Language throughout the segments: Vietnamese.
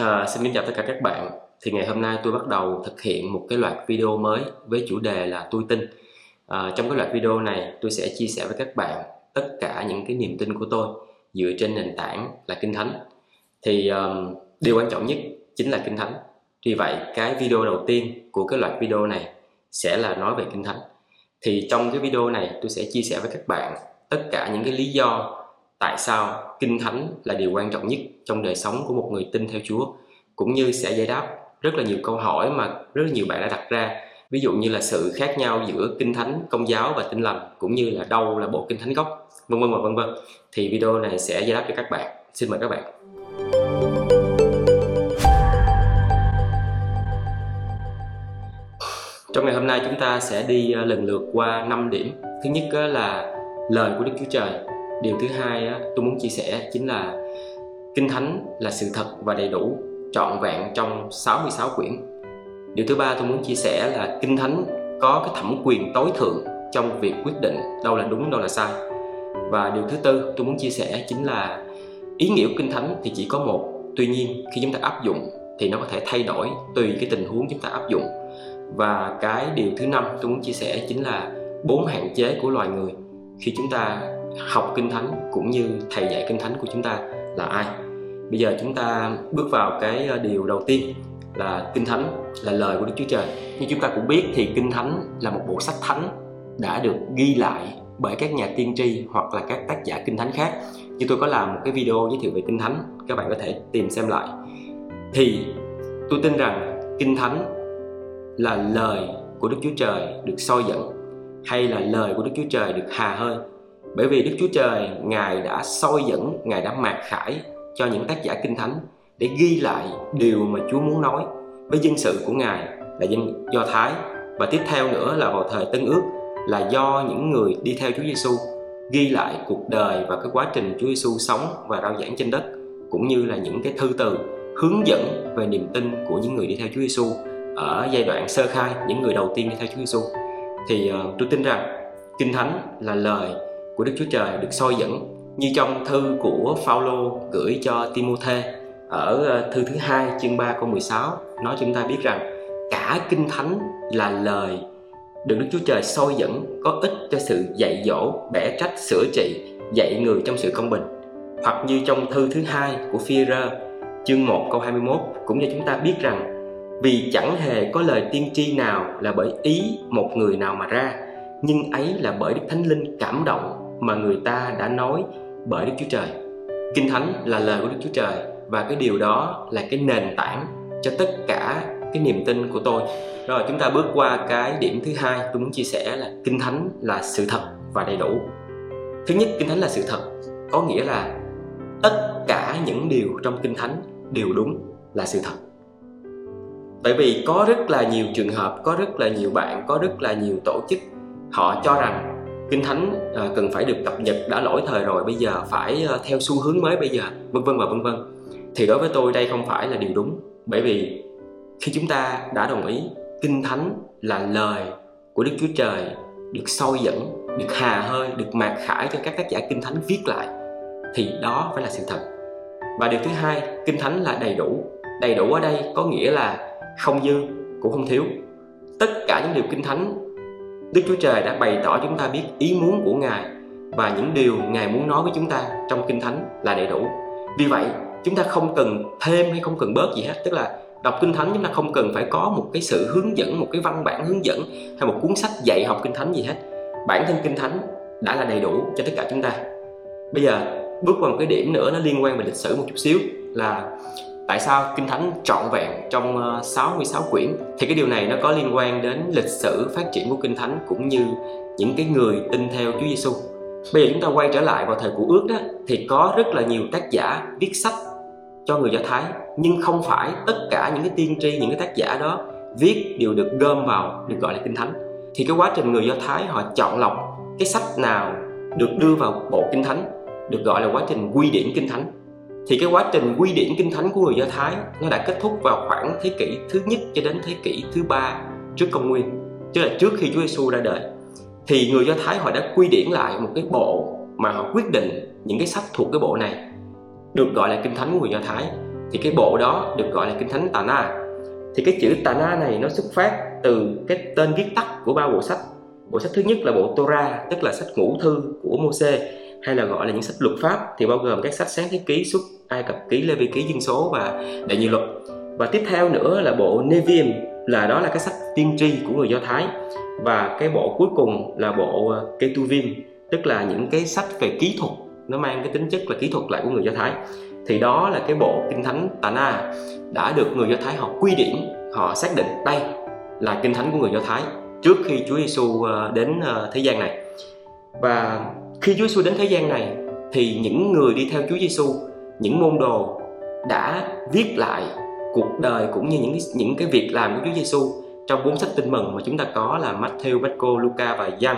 À, xin kính chào tất cả các bạn. Thì ngày hôm nay tôi bắt đầu thực hiện một cái loạt video mới với chủ đề là tôi tin. À, trong cái loạt video này tôi sẽ chia sẻ với các bạn tất cả những cái niềm tin của tôi dựa trên nền tảng là kinh thánh. Thì um, điều quan trọng nhất chính là kinh thánh. Vì vậy cái video đầu tiên của cái loạt video này sẽ là nói về kinh thánh. Thì trong cái video này tôi sẽ chia sẻ với các bạn tất cả những cái lý do tại sao kinh thánh là điều quan trọng nhất trong đời sống của một người tin theo Chúa? Cũng như sẽ giải đáp rất là nhiều câu hỏi mà rất là nhiều bạn đã đặt ra. Ví dụ như là sự khác nhau giữa kinh thánh, công giáo và tin lành, cũng như là đâu là bộ kinh thánh gốc, vân vân và vân vân. Thì video này sẽ giải đáp cho các bạn. Xin mời các bạn. Trong ngày hôm nay chúng ta sẽ đi ờ, lần lượt qua 5 điểm. Thứ nhất ờ, là lời của đức chúa trời điều thứ hai á, tôi muốn chia sẻ chính là kinh thánh là sự thật và đầy đủ trọn vẹn trong 66 quyển. Điều thứ ba tôi muốn chia sẻ là kinh thánh có cái thẩm quyền tối thượng trong việc quyết định đâu là đúng đâu là sai. Và điều thứ tư tôi muốn chia sẻ chính là ý nghĩa của kinh thánh thì chỉ có một. Tuy nhiên khi chúng ta áp dụng thì nó có thể thay đổi tùy cái tình huống chúng ta áp dụng. Và cái điều thứ năm tôi muốn chia sẻ chính là bốn hạn chế của loài người. Khi chúng ta học kinh thánh cũng như thầy dạy kinh thánh của chúng ta là ai. Bây giờ chúng ta bước vào cái ờ, điều đầu tiên là kinh thánh, là lời của đức chúa trời. Như chúng ta cũng biết thì kinh thánh là một bộ sách thánh đã được ghi lại bởi các nhà tiên tri hoặc là các tác giả kinh thánh khác. Như tôi có làm một cái video giới thiệu về kinh thánh, các bạn có thể tìm xem lại. Thì tôi tin rằng kinh thánh là lời của đức chúa trời được soi dẫn hay là lời của đức chúa trời được hà hơi bởi vì Đức Chúa Trời Ngài đã soi dẫn, Ngài đã mạc khải cho những tác giả kinh thánh để ghi lại điều mà Chúa muốn nói với dân sự của Ngài là dân Do Thái. Và tiếp theo nữa là vào thời Tân Ước là do những người đi theo Chúa Giêsu ghi lại cuộc đời và cái quá trình Chúa Giêsu sống và rao giảng trên đất cũng như là những cái thư từ hướng dẫn về niềm tin của những người đi theo Chúa Giêsu ở giai đoạn sơ khai những người đầu tiên đi theo Chúa Giêsu thì uh, tôi tin rằng kinh thánh là lời của Đức Chúa Trời được soi dẫn như trong thư của Phaolô gửi cho Timôthê ở ờ, thư thứ hai chương 3 câu 16 nói chúng ta biết rằng cả kinh thánh là lời được Đức Chúa Trời soi dẫn có ích cho sự dạy dỗ, bẻ trách, sửa trị, dạy người trong sự công bình. Hoặc như trong thư thứ hai của phi rơ chương 1 câu 21 cũng cho chúng ta biết rằng vì chẳng hề có lời tiên tri nào là bởi ý một người nào mà ra nhưng ấy là bởi Đức Thánh Linh cảm động mà người ta đã nói bởi Đức Chúa Trời. Kinh Thánh là lời của Đức Chúa Trời và cái điều đó là cái nền tảng cho tất cả cái niềm tin của tôi. Rồi chúng ta bước qua cái điểm thứ hai tôi muốn chia sẻ là Kinh Thánh là sự thật và đầy đủ. Thứ nhất, Kinh Thánh là sự thật, có nghĩa là tất cả những điều trong Kinh Thánh đều đúng là sự thật. Bởi vì có rất là nhiều trường hợp, có rất là nhiều bạn, có rất là nhiều tổ chức họ cho rằng kinh thánh à, cần phải được cập nhật đã lỗi thời rồi, bây giờ phải à, theo xu hướng mới bây giờ, vân vân và vân vân. Thì đối với tôi đây không phải là điều đúng, bởi vì khi chúng ta đã đồng ý kinh thánh là lời của đức chúa trời được soi dẫn, được hà hơi, được mạc khải cho các tác giả kinh thánh viết lại, thì đó phải là sự thật. Và điều thứ hai, kinh thánh là đầy đủ. Đầy đủ ở đây có nghĩa là không dư cũng không thiếu. Tất cả những điều kinh thánh Đức Chúa Trời đã bày tỏ chúng ta biết ý muốn của Ngài và những điều Ngài muốn nói với chúng ta trong Kinh Thánh là đầy đủ. Vì vậy, chúng ta không cần thêm hay không cần bớt gì hết, tức là đọc Kinh Thánh chúng ta không cần phải có một cái sự hướng dẫn, một cái văn bản hướng dẫn hay một cuốn sách dạy học Kinh Thánh gì hết. Bản thân Kinh Thánh đã là đầy đủ cho tất cả chúng ta. Bây giờ bước qua một cái điểm nữa nó liên quan về lịch sử một chút xíu là tại sao kinh thánh trọn vẹn trong ờ, 66 quyển? Thì cái điều này nó có liên quan đến lịch sử phát triển của kinh thánh cũng như những cái người tin theo Chúa Giêsu. Bây giờ chúng ta quay trở lại vào thời của ước đó, thì có rất là nhiều tác giả viết sách cho người Do Thái, nhưng không phải tất cả những cái tiên tri, những cái tác giả đó viết đều được gom vào, được gọi là kinh thánh. Thì cái quá trình người Do Thái họ chọn lọc cái sách nào được đưa vào bộ kinh thánh, được gọi là quá trình quy điển kinh thánh thì cái quá trình quy điển kinh thánh của người Do Thái nó đã kết thúc vào khoảng thế kỷ thứ nhất cho đến thế kỷ thứ ba trước công nguyên, tức là trước khi Chúa Giêsu ra đời. Thì người Do Thái họ đã quy điển lại một cái bộ mà họ quyết định những cái sách thuộc cái bộ này, được gọi là kinh thánh của người Do Thái. Thì cái bộ đó được gọi là kinh thánh Tà Na. Thì cái chữ Tà Na này nó xuất phát từ cái tên viết tắt của ba bộ sách. Bộ sách thứ nhất là bộ Torah, tức là sách ngũ thư của Môse hay là gọi là những sách luật pháp thì bao gồm các sách sáng thế ký xuất, ai cập ký lê vi ký dân số và đại nhiều luật. Và tiếp theo nữa là bộ Nevi'im là đó là cái sách tiên tri của người Do Thái. Và cái bộ cuối cùng là bộ ờ, Ketuvim tức là những cái sách về kỹ thuật, nó mang cái tính chất là kỹ thuật lại của người Do Thái. Thì đó là cái bộ kinh thánh Tana đã được người Do Thái họ quy điển họ xác định đây là kinh thánh của người Do Thái trước khi Chúa Giêsu ờ, đến ờ, thế gian này. Và khi Chúa Giêsu đến thế gian này thì những người đi theo Chúa Giêsu những môn đồ đã viết lại cuộc đời cũng như những những cái việc làm của Chúa Giêsu trong bốn sách tin mừng mà chúng ta có là Matthew, Marco, Luca và Giăng.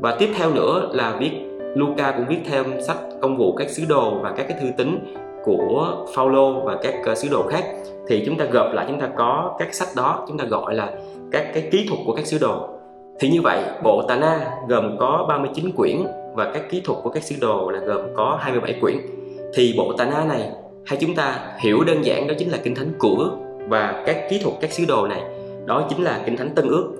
Và tiếp theo nữa là viết Luca cũng viết thêm sách công vụ các sứ đồ và các cái thư tín của Phaolô và các uh, sứ đồ khác. Thì chúng ta gộp lại chúng ta có các sách đó chúng ta gọi là các cái kỹ thuật của các sứ đồ. Thì như vậy bộ Tà Na gồm có 39 quyển và các kỹ thuật của các sứ đồ là gồm có 27 quyển. Thì bộ Tà Na này hay chúng ta hiểu đơn giản đó chính là kinh thánh cũ và các kỹ thuật các sứ đồ này, đó chính là kinh thánh tân ước.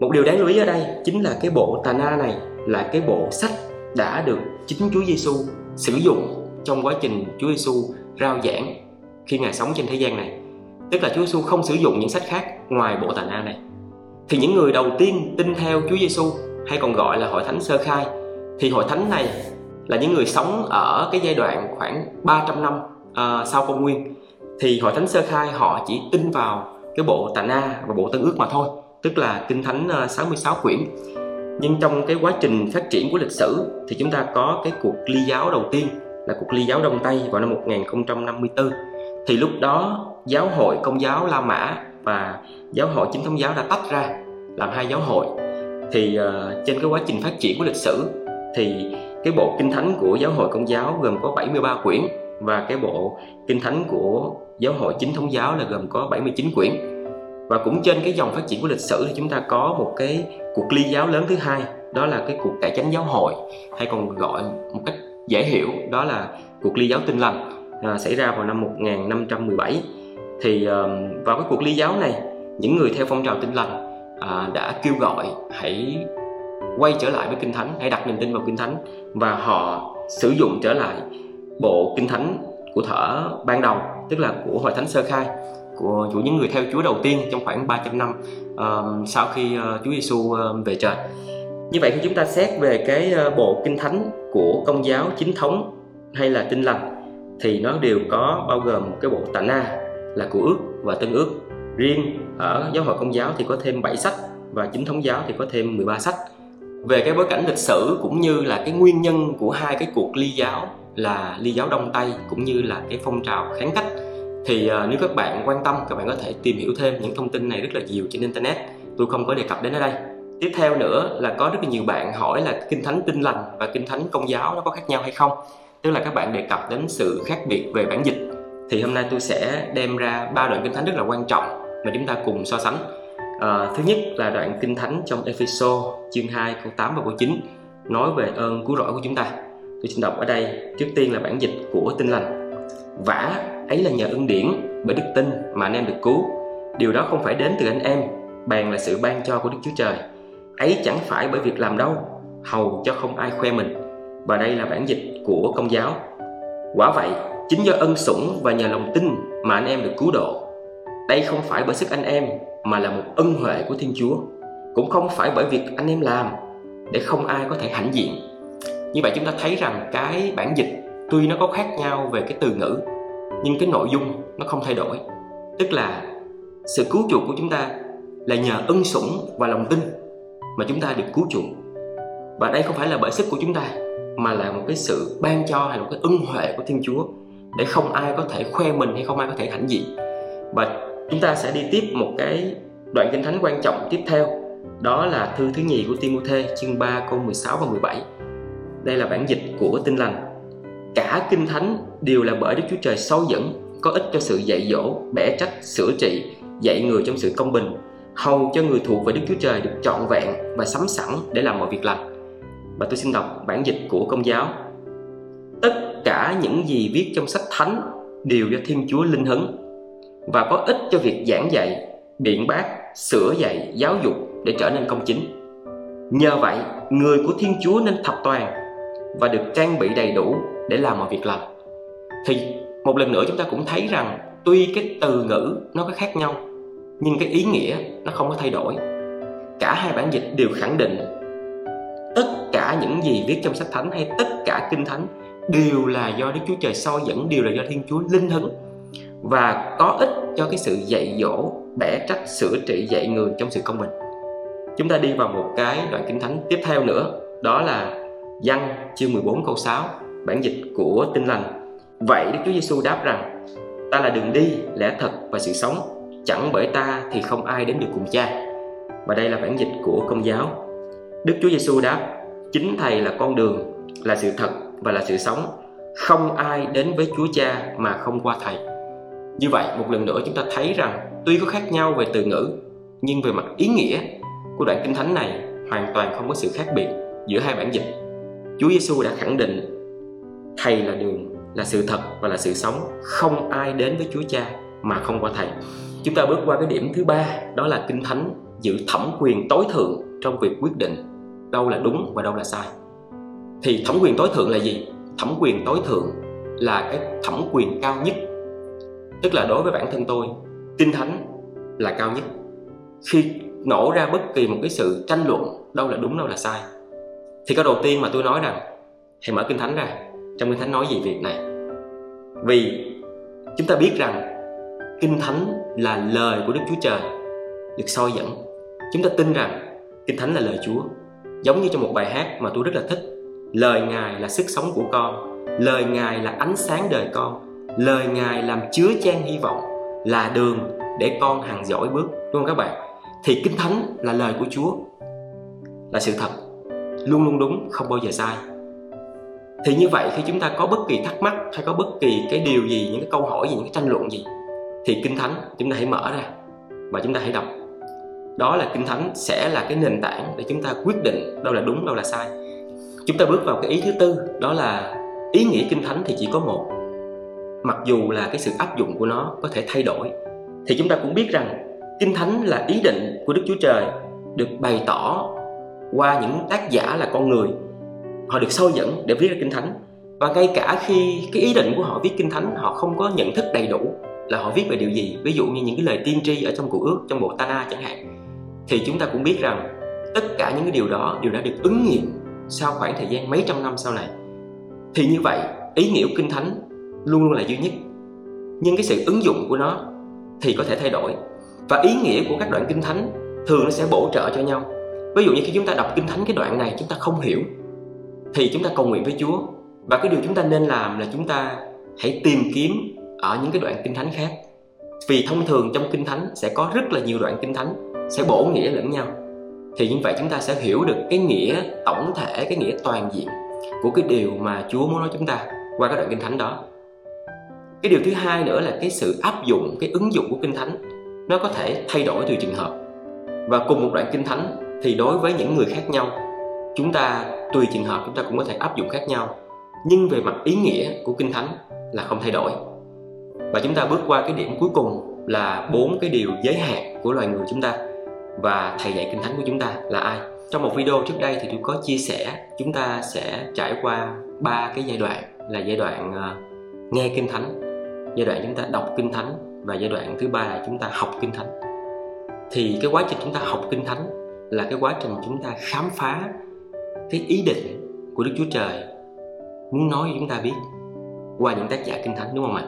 Một điều đáng lưu ý ở đây chính là cái bộ Tà Na này là cái bộ sách đã được chính Chúa Giêsu sử dụng trong quá trình Chúa Giêsu rao giảng khi ngài sống trên thế gian này. Tức là Chúa Giêsu không sử dụng những sách khác ngoài bộ Tà Na này. Thì những người đầu tiên tin theo Chúa Giêsu hay còn gọi là hội thánh sơ khai thì hội thánh này là những người sống ở cái giai đoạn khoảng 300 năm uh, sau công nguyên. Thì hội thánh sơ khai họ chỉ tin vào cái bộ Tà Na và bộ Tân ước mà thôi tức là kinh thánh à, 66 quyển. Nhưng trong cái quá trình phát triển của lịch sử thì chúng ta có cái cuộc ly giáo đầu tiên là cuộc ly giáo Đông Tây vào năm 1054 thì lúc đó giáo hội công giáo La Mã và giáo hội chính thống giáo đã tách ra làm hai giáo hội. Thì uh, trên cái quá trình phát triển của lịch sử thì cái bộ kinh thánh của giáo hội công giáo gồm có 73 quyển và cái bộ kinh thánh của giáo hội chính thống giáo là gồm có 79 quyển. Và cũng trên cái dòng phát triển của lịch sử thì chúng ta có một cái cuộc ly giáo lớn thứ hai đó là cái cuộc cải chánh giáo hội hay còn gọi một cách dễ hiểu đó là cuộc ly giáo tinh lành à, xảy ra vào năm 1517 thì à, vào cái cuộc ly giáo này những người theo phong trào tinh lành à, đã kêu gọi hãy quay trở lại với kinh thánh hãy đặt niềm tin vào kinh thánh và họ sử dụng trở lại bộ kinh thánh của thở ban đầu tức là của hội thánh sơ khai của, chủ những người theo Chúa đầu tiên trong khoảng 300 năm uh, sau khi uh, Chúa Giêsu uh, về trời. Như vậy khi chúng ta xét về cái uh, bộ kinh thánh của công giáo chính thống hay là Tin lành thì nó đều có bao gồm cái bộ Tà Na là của ước và tân ước. Riêng ở giáo hội công giáo thì có thêm 7 sách và chính thống giáo thì có thêm 13 sách. Về cái bối cảnh lịch sử cũng như là cái nguyên nhân của hai cái cuộc ly giáo là ly giáo đông tây cũng như là cái phong trào kháng cách thì uh, nếu các bạn quan tâm các bạn có thể tìm hiểu thêm những thông tin này rất là nhiều trên internet. Tôi không có đề cập đến ở đây. Tiếp theo nữa là có rất là nhiều bạn hỏi là kinh thánh tinh lành và kinh thánh công giáo nó có khác nhau hay không? Tức là các bạn đề cập đến sự khác biệt về bản dịch. Thì hôm nay tôi sẽ đem ra ba đoạn kinh thánh rất là quan trọng mà chúng ta cùng so sánh à, thứ nhất là đoạn kinh thánh trong Epheso chương 2 câu 8 và câu 9 nói về ơn cứu rỗi của chúng ta. Tôi xin đọc ở đây trước tiên là bản dịch của tinh lành. Vả ấy là nhờ ân điển bởi đức tin mà anh em được cứu. Điều đó không phải đến từ anh em bèn là sự ban cho của đức chúa trời. Ấy chẳng phải bởi việc làm đâu hầu cho không ai khoe mình. Và đây là bản dịch của công giáo. Quả vậy chính do ân sủng và nhờ lòng tin mà anh em được cứu độ. Đây không phải bởi sức anh em mà là một ân huệ của thiên chúa. Cũng không phải bởi việc anh em làm, để không ai có thể hãnh diện. Như vậy chúng ta thấy rằng cái bản dịch tuy nó có khác nhau về cái từ ngữ, nhưng cái nội dung nó không thay đổi. Tức là sự cứu chuộc của chúng ta là nhờ ân sủng và lòng tin mà chúng ta được cứu chuộc. Và đây không phải là bởi sức của chúng ta, mà là một cái sự ban cho hay là một cái ân huệ của thiên chúa để không ai có thể khoe mình hay không ai có thể hãnh diện. Và chúng ta sẽ đi tiếp một cái đoạn kinh thánh quan trọng tiếp theo đó là thư thứ nhì của Timôthê chương 3 câu 16 và 17 đây là bản dịch của Tinh lành cả kinh thánh đều là bởi Đức Chúa Trời sâu dẫn có ích cho sự dạy dỗ, bẻ trách, sửa trị, dạy người trong sự công bình, hầu cho người thuộc về Đức Chúa Trời được trọn vẹn và sắm sẵn để làm mọi việc lành. Và tôi xin đọc bản dịch của công giáo. Tất cả những gì viết trong sách thánh đều do Thiên Chúa linh hứng và có ích cho việc giảng dạy, biện bác, sửa dạy, giáo dục để trở nên công chính. Nhờ vậy, người của Thiên Chúa nên thập toàn và được trang bị đầy đủ để làm mọi việc lành. Thì một lần nữa chúng ta cũng thấy rằng tuy cái từ ngữ nó có khác nhau nhưng cái ý nghĩa nó không có thay đổi. Cả hai bản dịch đều khẳng định tất cả những gì viết trong sách thánh hay tất cả kinh thánh đều là do Đức Chúa Trời soi dẫn, đều là do Thiên Chúa linh hứng và có ích cho cái sự dạy dỗ, bẻ trách, sửa trị dạy người trong sự công bình. Chúng ta đi vào một cái đoạn kinh thánh tiếp theo nữa, đó là Văn chương 14 câu 6, bản dịch của Tin lành. Vậy Đức Chúa Giêsu đáp rằng: Ta là đường đi, lẽ thật và sự sống, chẳng bởi ta thì không ai đến được cùng Cha. Và đây là bản dịch của Công giáo. Đức Chúa Giêsu đáp: Chính Thầy là con đường, là sự thật và là sự sống. Không ai đến với Chúa Cha mà không qua Thầy. Như vậy, một lần nữa chúng ta thấy rằng tuy có khác nhau về từ ngữ, nhưng về mặt ý nghĩa của đoạn kinh thánh này hoàn toàn không có sự khác biệt giữa hai bản dịch. Chúa Giêsu đã khẳng định Thầy là đường, là sự thật và là sự sống. Không ai đến với Chúa Cha mà không qua Thầy. Chúng ta bước qua cái điểm thứ ba, đó là kinh thánh giữ thẩm quyền tối thượng trong việc quyết định đâu là đúng và đâu là sai. Thì thẩm quyền tối thượng là gì? Thẩm quyền tối thượng là cái thẩm quyền cao nhất tức là đối với bản thân tôi, kinh thánh là cao nhất. Khi nổ ra bất kỳ một cái sự tranh luận đâu là đúng, đâu là sai, thì câu đầu tiên mà tôi nói rằng, hãy mở kinh thánh ra, trong kinh thánh nói gì việc này? Vì chúng ta biết rằng kinh thánh là lời của đức chúa trời được soi dẫn. Chúng ta tin rằng kinh thánh là lời chúa, giống như trong một bài hát mà tôi rất là thích. Lời ngài là sức sống của con, lời ngài là ánh sáng đời con lời ngài làm chứa chan hy vọng là đường để con hàng giỏi bước. Đúng không các bạn? Thì kinh thánh là lời của chúa. Là sự thật. Luôn luôn đúng, không bao giờ sai. Thì như vậy, khi chúng ta có bất kỳ thắc mắc hay có bất kỳ cái điều gì, những cái câu hỏi gì, những cái tranh luận gì, thì kinh thánh chúng ta hãy mở ra và chúng ta hãy đọc. Đó là kinh thánh sẽ là cái nền tảng để chúng ta quyết định đâu là đúng, đâu là sai. Chúng ta bước vào cái ý thứ tư, đó là ý nghĩa kinh thánh thì chỉ có một mặc dù là cái sự áp dụng của nó có thể thay đổi, thì chúng ta cũng biết rằng kinh thánh là ý định của đức chúa trời được bày tỏ qua những tác giả là con người. Họ được soi dẫn để viết ra kinh thánh. Và ngay cả khi cái ý định của họ viết kinh thánh, họ không có nhận thức đầy đủ là họ viết về điều gì. Ví dụ như những cái lời tiên tri ở trong cụ ước, trong bộ Tana chẳng hạn, thì chúng ta cũng biết rằng tất cả những cái điều đó đều đã được ứng nghiệm sau khoảng thời gian mấy trăm năm sau này. Thì như vậy, ý nghĩa của kinh thánh luôn luôn là duy nhất. Nhưng cái sự ứng dụng của nó thì có thể thay đổi. Và ý nghĩa của các đoạn kinh thánh thường nó sẽ bổ trợ cho nhau. Ví dụ như khi chúng ta đọc kinh thánh cái đoạn này chúng ta không hiểu, thì chúng ta cầu nguyện với chúa. Và cái điều chúng ta nên làm là chúng ta hãy tìm kiếm ở những cái đoạn kinh thánh khác. Vì thông thường trong kinh thánh sẽ có rất là nhiều đoạn kinh thánh sẽ bổ nghĩa lẫn nhau. Thì như vậy chúng ta sẽ hiểu được cái nghĩa tổng thể, cái nghĩa toàn diện của cái điều mà chúa muốn nói chúng ta qua các đoạn kinh thánh đó cái điều thứ hai nữa là cái sự áp dụng cái ứng dụng của kinh thánh, nó có thể thay đổi tùy trường hợp. Và cùng một đoạn kinh thánh thì đối với những người khác nhau, chúng ta tùy trường hợp chúng ta cũng có thể áp dụng khác nhau. Nhưng về mặt ý nghĩa của kinh thánh là không thay đổi. Và chúng ta bước qua cái điểm cuối cùng là bốn cái điều giới hạn của loài người chúng ta. Và thầy dạy kinh thánh của chúng ta là ai? Trong một video trước đây thì tôi có chia sẻ, chúng ta sẽ trải qua ba cái giai đoạn, là giai đoạn ờ, nghe kinh thánh giai đoạn chúng ta đọc kinh thánh và giai đoạn thứ ba là chúng ta học kinh thánh. Thì cái quá trình chúng ta học kinh thánh là cái quá trình chúng ta khám phá cái ý định của đức chúa trời muốn nói cho chúng ta biết qua những tác giả kinh thánh, đúng không ạ?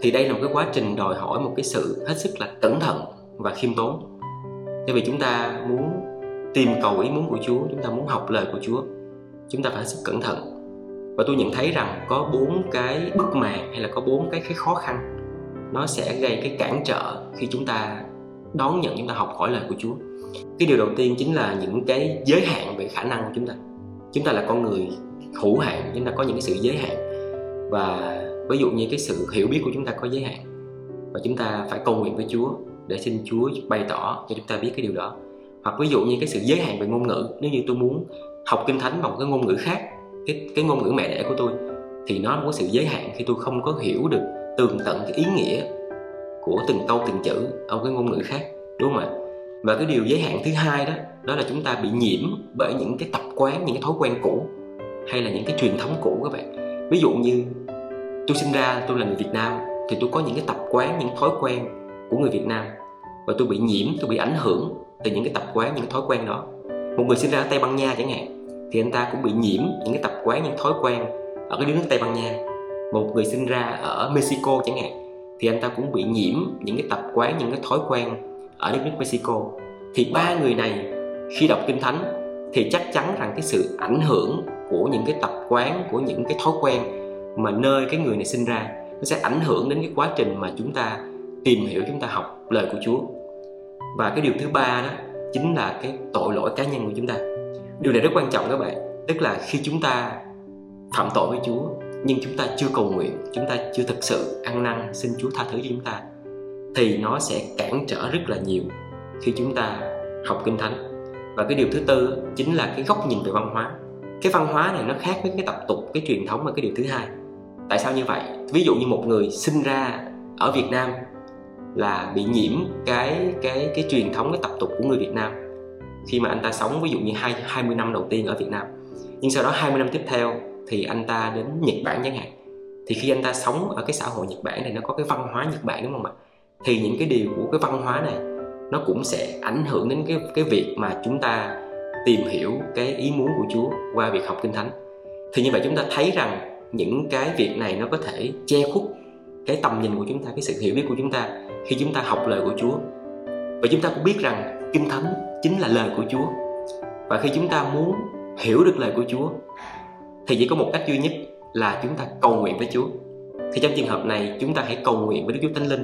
Thì đây là một cái quá trình đòi hỏi một cái sự hết sức là cẩn thận và khiêm tốn. Tại vì chúng ta muốn tìm cầu ý muốn của chúa, chúng ta muốn học lời của chúa, chúng ta phải hết sức cẩn thận và tôi nhận thấy rằng có bốn cái bức màn hay là có bốn cái cái khó khăn nó sẽ gây cái cản trở khi chúng ta đón nhận chúng ta học hỏi lời của Chúa. Cái điều đầu tiên chính là những cái giới hạn về khả năng của chúng ta. Chúng ta là con người hữu hạn, chúng ta có những cái sự giới hạn và ví dụ như cái sự hiểu biết của chúng ta có giới hạn và chúng ta phải cầu nguyện với Chúa để xin Chúa bày tỏ cho chúng ta biết cái điều đó. Hoặc ví dụ như cái sự giới hạn về ngôn ngữ, nếu như tôi muốn học kinh thánh bằng một cái ngôn ngữ khác cái cái ngôn ngữ mẹ đẻ của tôi, thì nó có sự giới hạn khi tôi không có hiểu được, tường tận cái ý nghĩa của từng câu, từng chữ ở cái ngôn ngữ khác, đúng không ạ? Và cái điều giới hạn thứ hai đó đó là chúng ta bị nhiễm bởi những cái tập quán, những cái thói quen cũ, hay là những cái truyền thống cũ các bạn. Ví dụ như, tôi sinh ra, tôi là người Việt Nam, thì tôi có những cái tập quán, những thói quen của người Việt Nam, và tôi bị nhiễm, tôi bị ảnh hưởng từ những cái tập quán, những cái thói quen đó. Một người sinh ra ở Tây Ban Nha chẳng hạn thì anh ta cũng bị nhiễm những cái tập quán, những thói quen ở cái nước Tây Ban Nha. Một người sinh ra ở Mexico chẳng hạn, thì anh ta cũng bị nhiễm những cái tập quán, những cái thói quen ở đất nước Mexico. Thì ba người này khi đọc kinh thánh thì chắc chắn rằng cái sự ảnh hưởng của những cái tập quán, của những cái thói quen mà nơi cái người này sinh ra, nó sẽ ảnh hưởng đến cái quá trình mà chúng ta tìm hiểu, chúng ta học lời của Chúa. Và cái điều thứ ba đó chính là cái tội lỗi cá nhân của chúng ta điều này rất quan trọng các bạn. Tức là khi chúng ta phạm tội với Chúa, nhưng chúng ta chưa cầu nguyện, chúng ta chưa thực sự ăn năn xin Chúa tha thứ cho chúng ta, thì nó sẽ cản trở rất là nhiều khi chúng ta học kinh thánh. Và cái điều thứ tư chính là cái góc nhìn về văn hóa. Cái văn hóa này nó khác với cái tập tục, cái truyền thống và cái điều thứ hai. Tại sao như vậy? Ví dụ như một người sinh ra ở Việt Nam là bị nhiễm cái cái cái truyền thống, cái tập tục của người Việt Nam khi mà anh ta sống ví dụ như hai 20 năm đầu tiên ở Việt Nam. Nhưng sau đó 20 năm tiếp theo thì anh ta đến Nhật Bản chẳng hạn. Thì khi anh ta sống ở cái xã hội Nhật Bản này, nó có cái văn hóa Nhật Bản đúng không ạ? Thì những cái điều của cái văn hóa này, nó cũng sẽ ảnh hưởng đến cái cái việc mà chúng ta tìm hiểu cái ý muốn của Chúa qua việc học kinh thánh. Thì như vậy chúng ta thấy rằng những cái việc này nó có thể che khuất cái tầm nhìn của chúng ta, cái sự hiểu biết của chúng ta khi chúng ta học lời của Chúa. Và chúng ta cũng biết rằng kinh thánh chính là lời của Chúa. Và khi chúng ta muốn hiểu được lời của Chúa, thì chỉ có một cách duy nhất là chúng ta cầu nguyện với Chúa. Thì trong trường hợp này, chúng ta hãy cầu nguyện với Đức Chúa Thánh Linh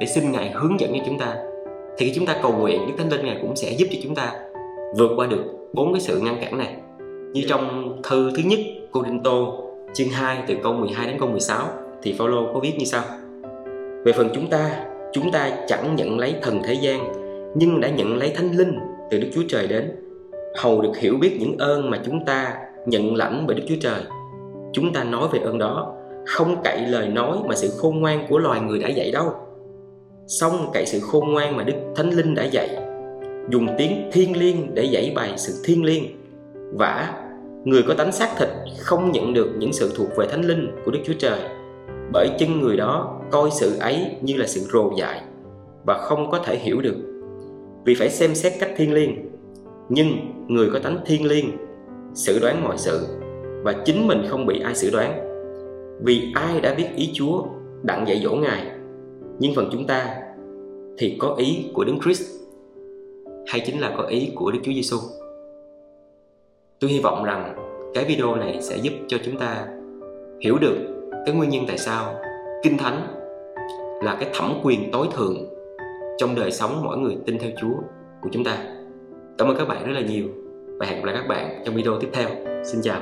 để xin Ngài hướng dẫn cho chúng ta. Thì khi chúng ta cầu nguyện, Đức Thánh Linh Ngài cũng sẽ giúp cho chúng ta vượt qua được bốn cái sự ngăn cản này. Như trong thư thứ nhất Cô Đinh Tô chương 2 từ câu 12 đến câu 16 thì Phaolô có viết như sau. Về phần chúng ta chúng ta chẳng nhận lấy thần thế gian nhưng đã nhận lấy thánh linh từ Đức Chúa Trời đến. Hầu được hiểu biết những ơn mà chúng ta nhận lãnh bởi Đức Chúa Trời. Chúng ta nói về ơn đó, không cậy lời nói mà sự khôn ngoan của loài người đã dạy đâu. Xong cậy sự khôn ngoan mà Đức Thánh Linh đã dạy. Dùng tiếng thiên liêng để dạy bày sự thiên liêng. Vả người có tánh xác thịt không nhận được những sự thuộc về thánh linh của Đức Chúa Trời. Bởi chân người đó coi sự ấy như là sự rồ dại và không có thể hiểu được vì phải xem xét cách thiên liêng nhưng người có tánh thiên liêng xử đoán mọi sự và chính mình không bị ai xử đoán vì ai đã biết ý Chúa đặng dạy dỗ Ngài, nhưng phần chúng ta thì có ý của Đấng Christ hay chính là có ý của Đức Chúa Giêsu. Tôi hy vọng rằng cái video này sẽ giúp cho chúng ta hiểu được cái nguyên nhân tại sao Kinh Thánh là cái thẩm quyền tối thượng trong đời sống mỗi người tin theo Chúa của chúng ta. Cảm ơn các bạn rất là nhiều và hẹn gặp lại các bạn trong video tiếp theo. Xin chào.